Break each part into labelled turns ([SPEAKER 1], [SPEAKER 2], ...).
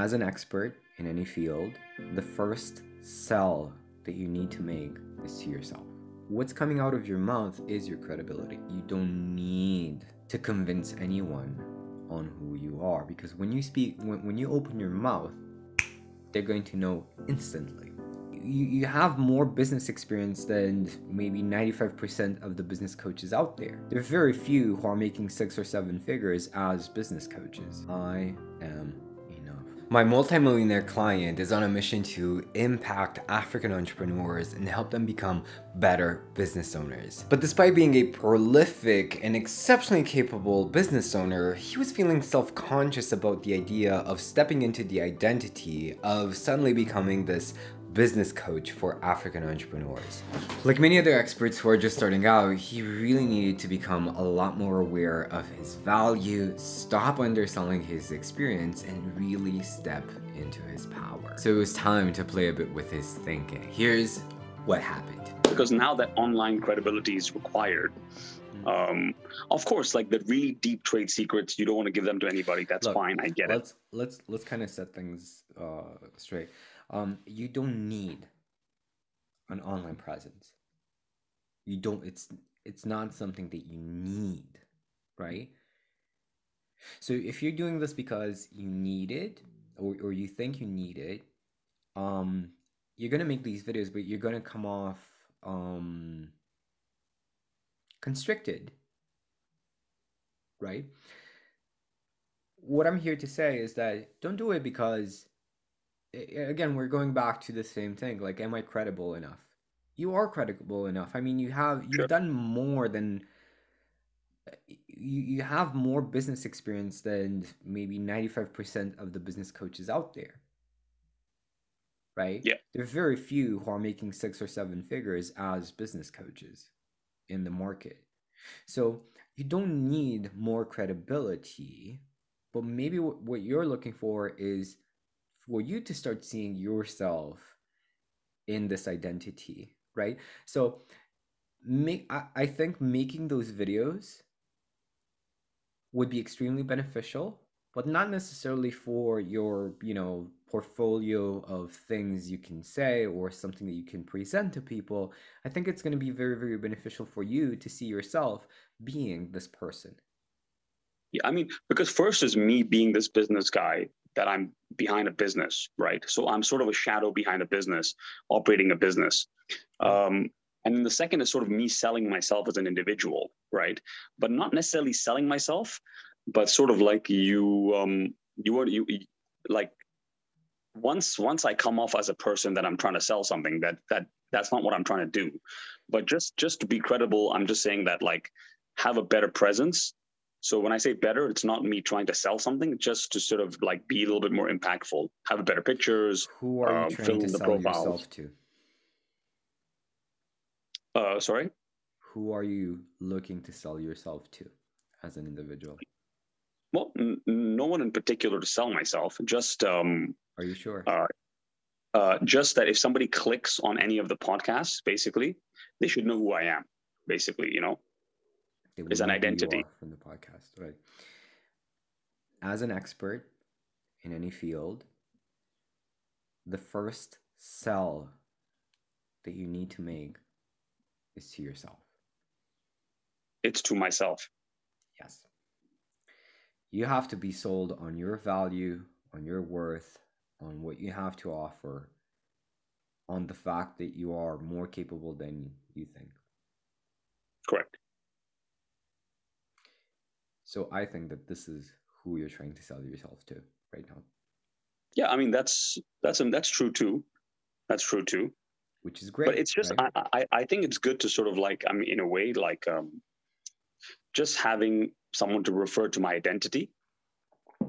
[SPEAKER 1] As an expert in any field, the first sell that you need to make is to yourself. What's coming out of your mouth is your credibility. You don't need to convince anyone on who you are because when you speak, when, when you open your mouth, they're going to know instantly. You, you have more business experience than maybe 95% of the business coaches out there. There are very few who are making six or seven figures as business coaches. I am my multimillionaire client is on a mission to impact African entrepreneurs and help them become better business owners. But despite being a prolific and exceptionally capable business owner, he was feeling self conscious about the idea of stepping into the identity of suddenly becoming this business coach for African entrepreneurs. Like many other experts who are just starting out, he really needed to become a lot more aware of his value, stop underselling his experience, and really step into his power. So it was time to play a bit with his thinking. Here's what happened.
[SPEAKER 2] Because now that online credibility is required, hmm. um, of course, like the really deep trade secrets, you don't want to give them to anybody. That's Look, fine. I get
[SPEAKER 1] let's,
[SPEAKER 2] it.
[SPEAKER 1] Let's let's let's kind of set things uh, straight um, you don't need an online presence. You don't. It's it's not something that you need, right? So if you're doing this because you need it or, or you think you need it, um, you're gonna make these videos, but you're gonna come off um, constricted, right? What I'm here to say is that don't do it because again we're going back to the same thing like am i credible enough? You are credible enough. I mean you have you've sure. done more than you, you have more business experience than maybe 95% of the business coaches out there. Right?
[SPEAKER 2] Yeah.
[SPEAKER 1] There are very few who are making six or seven figures as business coaches in the market. So you don't need more credibility but maybe what, what you're looking for is for you to start seeing yourself in this identity, right? So make I, I think making those videos would be extremely beneficial, but not necessarily for your, you know, portfolio of things you can say or something that you can present to people. I think it's going to be very, very beneficial for you to see yourself being this person.
[SPEAKER 2] Yeah, I mean, because first is me being this business guy that I'm behind a business, right? So I'm sort of a shadow behind a business, operating a business. Um, and then the second is sort of me selling myself as an individual, right? But not necessarily selling myself, but sort of like you, um, you are you like once once I come off as a person that I'm trying to sell something that that that's not what I'm trying to do. But just just to be credible, I'm just saying that like have a better presence so when I say better, it's not me trying to sell something, just to sort of like be a little bit more impactful, have better pictures.
[SPEAKER 1] Who are you um, trying to sell profiles. yourself to?
[SPEAKER 2] Uh, sorry.
[SPEAKER 1] Who are you looking to sell yourself to, as an individual?
[SPEAKER 2] Well, n- no one in particular to sell myself. Just. Um,
[SPEAKER 1] are you sure?
[SPEAKER 2] Uh, uh, just that if somebody clicks on any of the podcasts, basically, they should know who I am. Basically, you know is an identity
[SPEAKER 1] from the podcast, right? As an expert in any field, the first sell that you need to make is to yourself.
[SPEAKER 2] It's to myself.
[SPEAKER 1] Yes. You have to be sold on your value, on your worth, on what you have to offer, on the fact that you are more capable than you think.
[SPEAKER 2] Correct.
[SPEAKER 1] So I think that this is who you're trying to sell yourself to right now.
[SPEAKER 2] Yeah, I mean that's that's that's true too. That's true too.
[SPEAKER 1] Which is great.
[SPEAKER 2] But it's just right? I, I I think it's good to sort of like I mean in a way like um just having someone to refer to my identity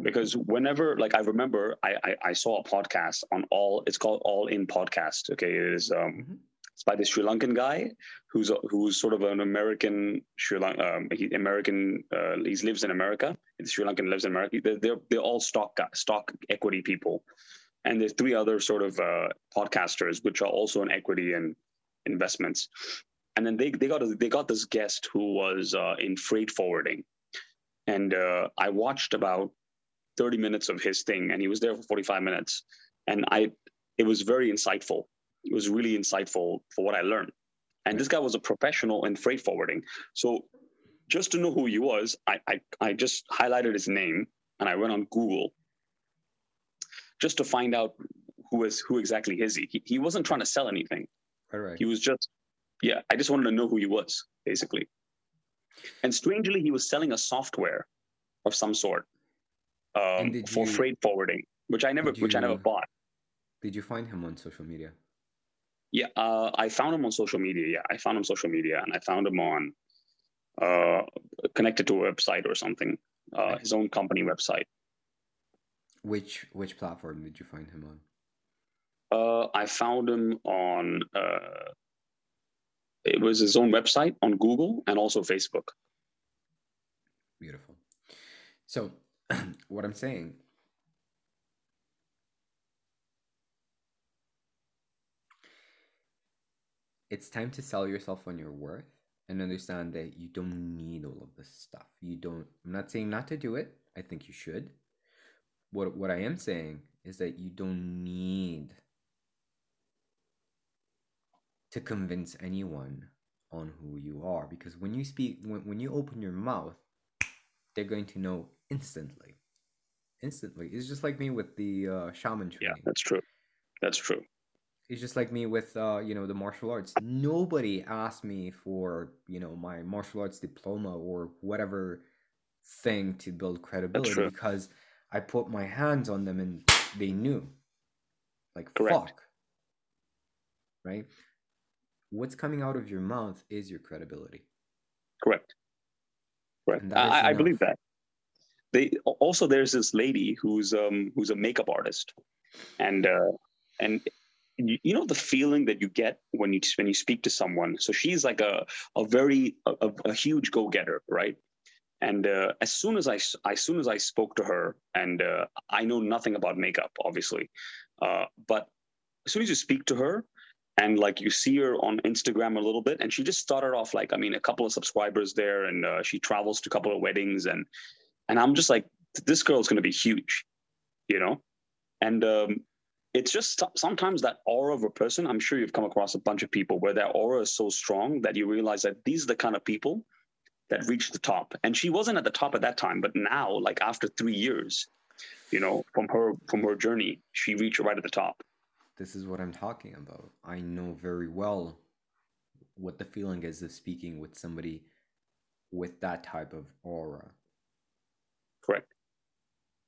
[SPEAKER 2] because whenever like i remember I, I, I saw a podcast on all it's called all in podcast okay it is um mm-hmm. It's by the Sri Lankan guy who's who's sort of an American Sri Lanka, um, he, American. Uh, he lives in America. He's Sri Lankan lives in America. They're, they're, they're all stock stock equity people, and there's three other sort of uh, podcasters which are also in equity and investments. And then they they got they got this guest who was uh, in freight forwarding, and uh, I watched about 30 minutes of his thing and he was there for 45 minutes. And I, it was very insightful. It was really insightful for what I learned. And this guy was a professional in freight forwarding. So just to know who he was, I, I, I just highlighted his name and I went on Google just to find out who is who exactly is he. he. He wasn't trying to sell anything.
[SPEAKER 1] Right, right.
[SPEAKER 2] He was just, yeah, I just wanted to know who he was, basically. And strangely, he was selling a software of some sort um, for you, freight forwarding, which I never, you, which I never bought.
[SPEAKER 1] Did you find him on social media?
[SPEAKER 2] Yeah, uh, I found him on social media. Yeah, I found him on social media, and I found him on uh, connected to a website or something, uh, his own company website.
[SPEAKER 1] Which which platform did you find him on?
[SPEAKER 2] Uh, I found him on. Uh, it was his own website on Google and also Facebook.
[SPEAKER 1] Beautiful. So, what I'm saying it's time to sell yourself on your worth and understand that you don't need all of this stuff. You don't I'm not saying not to do it. I think you should. What what I am saying is that you don't need to convince anyone on who you are because when you speak when, when you open your mouth they're going to know instantly instantly it's just like me with the uh, shaman training
[SPEAKER 2] yeah that's true that's true
[SPEAKER 1] it's just like me with uh, you know the martial arts. Nobody asked me for you know my martial arts diploma or whatever thing to build credibility because i put my hands on them and they knew. Like Correct. fuck. Right? What's coming out of your mouth is your credibility.
[SPEAKER 2] Correct. Correct. I, I believe that. They also there's this lady who's um who's a makeup artist. And uh and you, you know the feeling that you get when you when you speak to someone? So she's like a a very a, a huge go-getter right? And uh, as soon as I as soon as I spoke to her and uh, I know nothing about makeup obviously uh, but as soon as you speak to her and like you see her on Instagram a little bit and she just started off like I mean a couple of subscribers there and uh, she travels to a couple of weddings and and I'm just like this girl's going to be huge you know? And um, it's just sometimes that aura of a person. I'm sure you've come across a bunch of people where their aura is so strong that you realize that these are the kind of people that reach the top. And she wasn't at the top at that time, but now, like after three years, you know, from her from her journey, she reached right at the top.
[SPEAKER 1] This is what I'm talking about. I know very well what the feeling is of speaking with somebody with that type of aura.
[SPEAKER 2] Correct.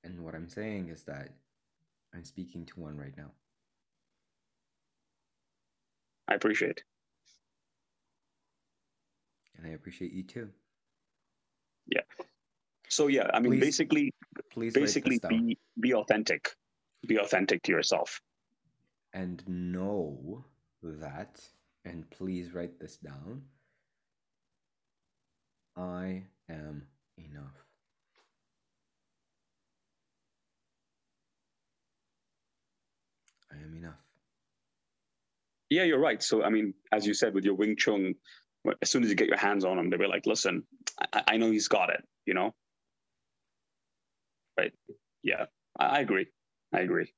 [SPEAKER 1] And what I'm saying is that I'm speaking to one right now.
[SPEAKER 2] I appreciate.
[SPEAKER 1] And I appreciate you too.
[SPEAKER 2] Yeah. So yeah, I mean please, basically please basically be be authentic. Be authentic to yourself.
[SPEAKER 1] And know that and please write this down. I am enough. I am enough.
[SPEAKER 2] Yeah, you're right. So, I mean, as you said with your Wing Chun, as soon as you get your hands on him, they'll be like, listen, I, I know he's got it, you know? Right. Yeah, I, I agree. I agree.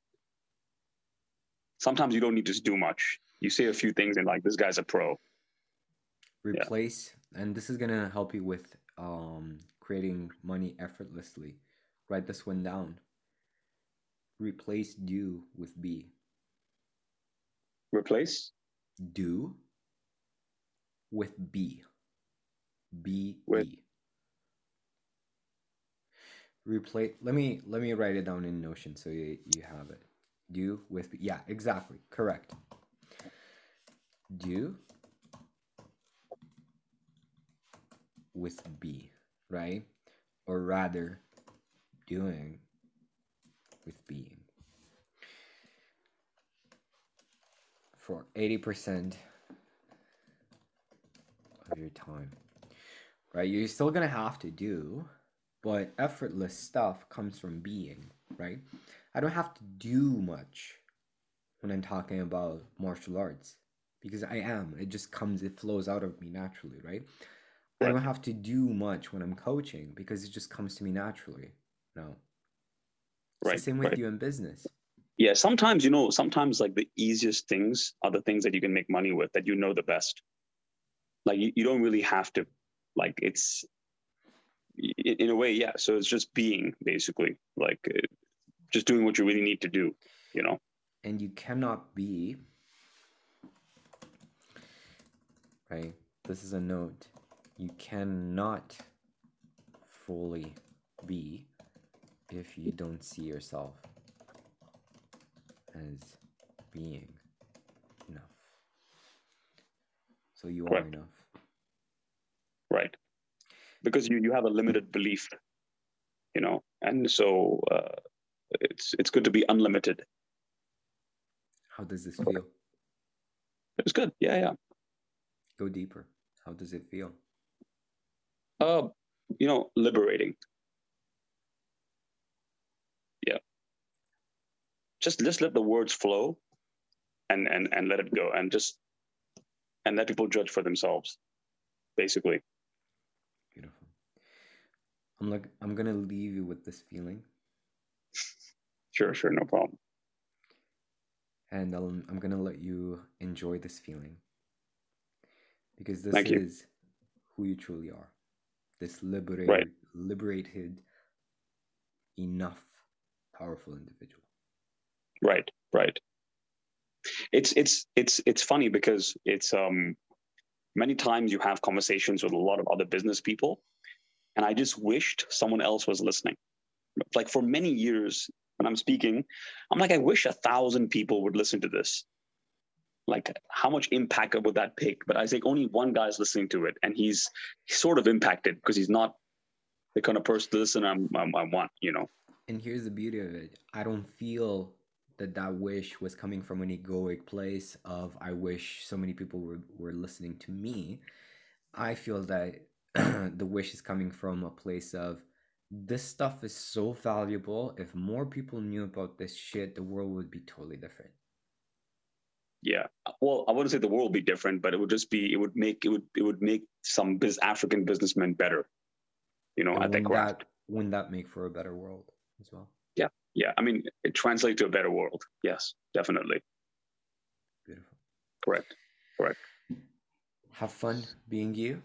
[SPEAKER 2] Sometimes you don't need to do much. You say a few things and like, this guy's a pro.
[SPEAKER 1] Replace, yeah. and this is going to help you with um, creating money effortlessly. Write this one down. Replace do with be.
[SPEAKER 2] Replace?
[SPEAKER 1] Do with be. B
[SPEAKER 2] with.
[SPEAKER 1] Replace let me let me write it down in Notion so you, you have it. Do with be. Yeah, exactly. Correct. Do with be, right? Or rather doing with being. For 80% of your time. Right? You're still going to have to do, but effortless stuff comes from being, right? I don't have to do much when I'm talking about martial arts because I am. It just comes, it flows out of me naturally, right? I don't have to do much when I'm coaching because it just comes to me naturally. No. It's
[SPEAKER 2] right.
[SPEAKER 1] the same with
[SPEAKER 2] right.
[SPEAKER 1] you in business.
[SPEAKER 2] Yeah, sometimes you know, sometimes like the easiest things are the things that you can make money with that you know the best. Like you, you don't really have to, like it's in, a way, yeah. So it's just being basically like uh, just doing what you really need to do, you know.
[SPEAKER 1] And you cannot be right? This is a note. You cannot fully be if you don't see yourself as being enough. So you are enough.
[SPEAKER 2] right because you you have a limited belief you know and so uh, it's it's good to be unlimited
[SPEAKER 1] How does this feel?
[SPEAKER 2] it's good yeah yeah
[SPEAKER 1] Go deeper. How does it feel?
[SPEAKER 2] uh you know liberating yeah just just let the words flow and and and let it go and just and let people judge for themselves basically
[SPEAKER 1] Beautiful. I'm like I'm gonna leave you with this feeling,
[SPEAKER 2] sure sure no problem
[SPEAKER 1] and I'll, I'm gonna let you enjoy this feeling because this
[SPEAKER 2] Thank you.
[SPEAKER 1] is who you truly are. This liberated,
[SPEAKER 2] Right.
[SPEAKER 1] liberated, enough, powerful individual.
[SPEAKER 2] Right right. It's it's it's it's funny because it's um many times you have conversations with a lot of other business people and i just wished someone else was listening. Like for many years when i'm speaking i'm like i wish a thousand people would listen to this. Like how much impact would that make but i think only one guy's listening to it and he's, he's sort of impacted because he's not the kind of person to listen I'm, I'm, i want you know?
[SPEAKER 1] And here's the beauty of it. I don't feel that that wish was coming from an egoic place of I wish so many people were, were listening to me. I feel that the wish is coming from a place of this stuff is so valuable. If more people knew about this shit, the world would be totally different.
[SPEAKER 2] Yeah. Well, I wouldn't say the world would be different, but it would just be it would make it would it would make some biz African businessmen better, you know,
[SPEAKER 1] And
[SPEAKER 2] at their
[SPEAKER 1] that wouldn't that make for a better world as well?
[SPEAKER 2] Yeah. I mean, it translates to a better world. Yes, definitely.
[SPEAKER 1] Beautiful.
[SPEAKER 2] Correct. Correct.
[SPEAKER 1] Have fun being you.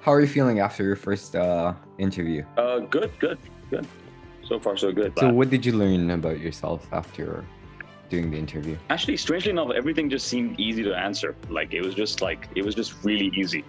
[SPEAKER 1] How are you feeling after your first uh, interview?
[SPEAKER 2] Uh good, good, good. So far so good.
[SPEAKER 1] So, what did you learn about yourself after doing the interview?
[SPEAKER 2] actually strangely enough, everything just seemed easy to answer. Like it was just like it was just really easy.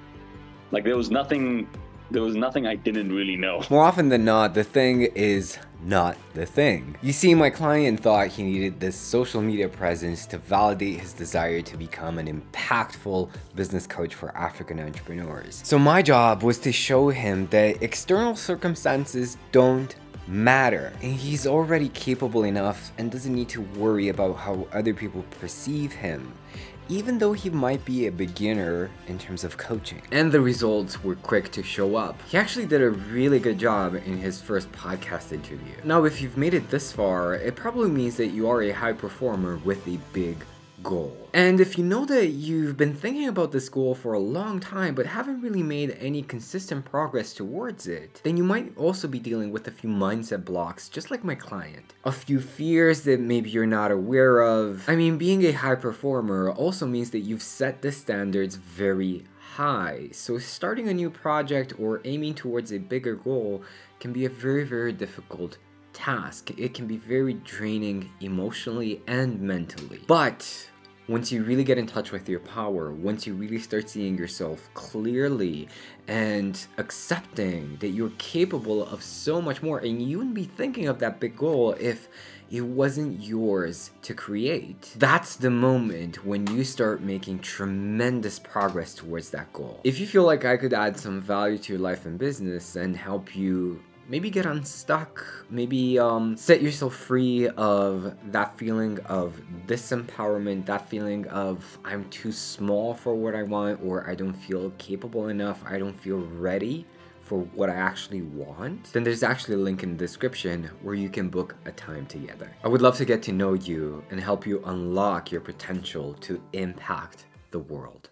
[SPEAKER 2] Like there was nothing there was nothing I didn't really know.
[SPEAKER 1] More often than not, the thing is not the thing. You see, my client thought he needed this social media presence to validate his desire to become an impactful business coach for African entrepreneurs. So, my job was to show him that external circumstances don't matter and he's already capable enough and doesn't need to worry about how other people perceive him even though he might be a beginner in terms of coaching. And the results were quick to show up. He actually did a really good job in his first podcast interview. Now, if you've made it this far, it probably means that you are a high performer with a big goal. And if you know that you've been thinking about this goal for a long time but haven't really made any consistent progress towards it, then you might also be dealing with a few mindset blocks, just like my client. A few fears that maybe you're not aware of. I mean, being a high performer also means that you've set the standards very high. So starting a new project or aiming towards a bigger goal can be a very, very difficult task. It can be very draining emotionally and mentally. But once you really get in touch with your power, once you really start seeing yourself clearly and accepting that you're capable of so much more, and you wouldn't be thinking of that big goal if it wasn't yours to create. That's the moment when you start making tremendous progress towards that goal. If you feel like I could add some value to your life and business and help you maybe get unstuck maybe um, set yourself free of that feeling of disempowerment that feeling of i'm too small for what i want or i don't feel capable enough i don't feel ready for what i actually want. Then there's actually a link in the description where you can book a time together. I would love to get to know you and help you unlock your potential to impact the world